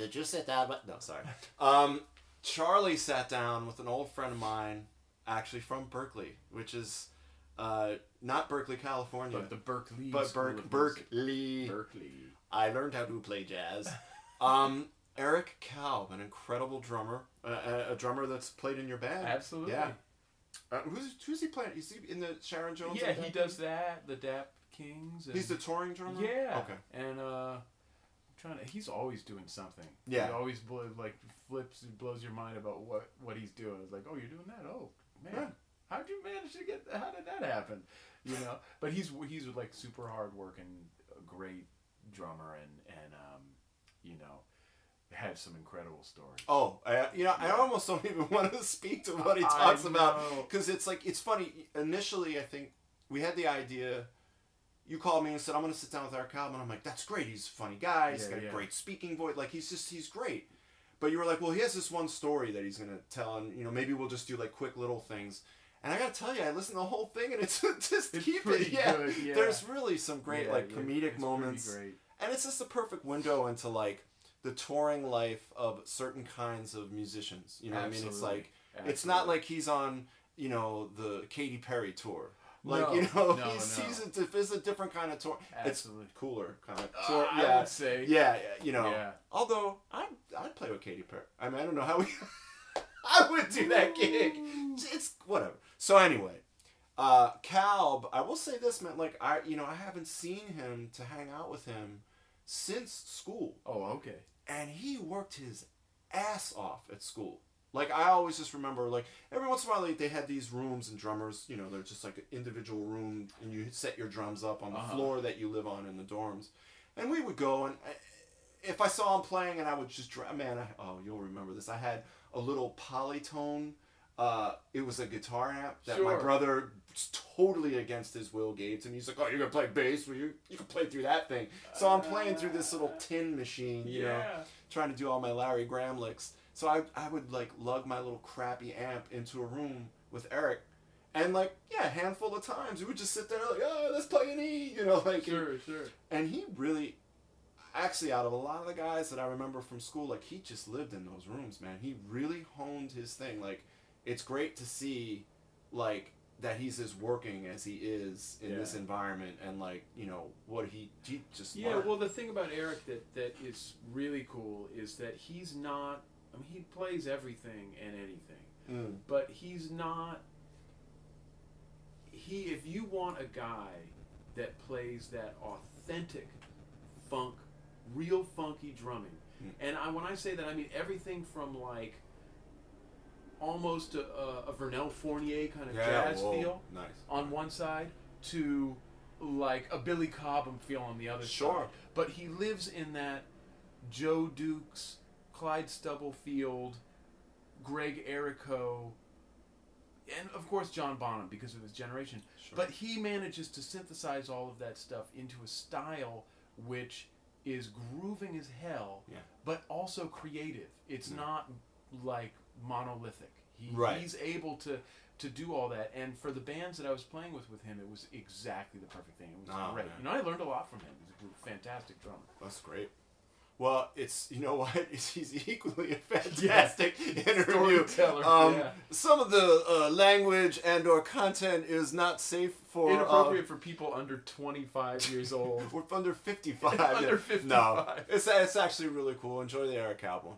did you sit down? But no, sorry. Um, Charlie sat down with an old friend of mine, actually from Berkeley, which is uh, not Berkeley, California, But the Berkeley. but Berk- Berkeley. Berkeley. I learned how to play jazz. Um, Eric Kalb, an incredible drummer, uh, a, drummer that's played in your band. Absolutely. Yeah. Uh, who's who's he playing? Is he in the Sharon Jones? Yeah, he does that. The Dap Kings. And, He's the touring drummer. Yeah. Okay. And uh, trying to. He's always doing something. Yeah. He always like flips and blows your mind about what what he's doing. It's like, oh, you're doing that. Oh, man, Yeah. how'd you manage to get? How did that happen? You know. but he's he's like super hard working, great drummer, and and um, you know, had some incredible stories. Oh, I, you know, I almost don't even want to speak to what he talks about because it's like it's funny. Initially, I think we had the idea. You called me and said I'm going to sit down with Eric Kalb, and I'm like, that's great. He's a funny guy. He's Yeah, got yeah. a great speaking voice. Like he's just he's great. But you were like, well, he has this one story that he's going to tell, and you know maybe we'll just do like quick little things. And I got to tell you, I listened to the whole thing, and it's just It's keep it. Yeah. good, yeah. there's really some great Yeah, like comedic moments and it's just a perfect window into like the touring life of certain kinds of musicians. You know, what I mean, it's Absolutely. like it's not like he's on you know the Katy Perry tour. Like No, you know, no, he's, no. he's a, it's a different kind of tour. Absolutely. It's cooler kind of Uh, tour. I yeah, would say. yeah, yeah, you know. Yeah. Although I I'd play with Katy Perry. I mean, I don't know how we. I would do that gig. It's whatever. So anyway, uh, Kalb, I will say this, man. Like I, you know, I haven't seen him to hang out with him since school, Oh, okay. and he worked his ass off at school. Like I always just remember, like every once in a while, like, they had these rooms and drummers. You know, they're just like an individual room, and you set your drums up on the Uh-huh. floor that you live on in the dorms. And we would go, and I, if I saw him playing, and I would just, dra- man, I, oh, you'll remember this. I had a little polytone. Uh, it was a guitar amp that my brother totally against his will gave to me. He's like, "Oh, you're gonna play bass? Well, you you can play through that thing." So I'm playing through this little tin machine, you know trying to do all my Larry Graham licks. So I, I would like lug my little crappy amp into a room with Eric, and like yeah, a handful of times we would just sit there like oh let's play an E, you know like. Sure, sure. And he really, actually, out of a lot of the guys that I remember from school, like he just lived in those rooms, man. He really honed his thing. Like, it's great to see, like that he's as working as he is in this environment, and like you know what he he just Yeah, learned. well, the thing about Eric that, that is really cool is that he's not. I mean, he plays everything and anything, Mm. but he's not. He, if you want a guy that plays that authentic funk, real funky drumming, Mm. and I when I say that I mean everything from like almost a, a, a Vernel Fournier kind of yeah, jazz whoa, feel nice. on one side to like a Billy Cobham feel on the other Sure. side. But he lives in that Joe Dukes, Clyde Stubblefield, Greg Erico, and of course John Bonham because of his generation. Sure. But he manages to synthesize all of that stuff into a style which is grooving as hell, Yeah. but also creative. It's Yeah. not like monolithic. He, Right. He's able to to do all that, and for the bands that I was playing with with him, it was exactly the perfect thing. It was Oh, great. man. You know, I learned a lot from him. He's a fantastic drummer. That's great. Well, it's you know what? It's, he's equally a fantastic interview. Um, yeah. Some of the uh, language and or content is not safe for Inappropriate for people under 25 years old. Uh, we're under fifty five. Under fifty five. No, it's it's actually really cool. Enjoy the Eric album.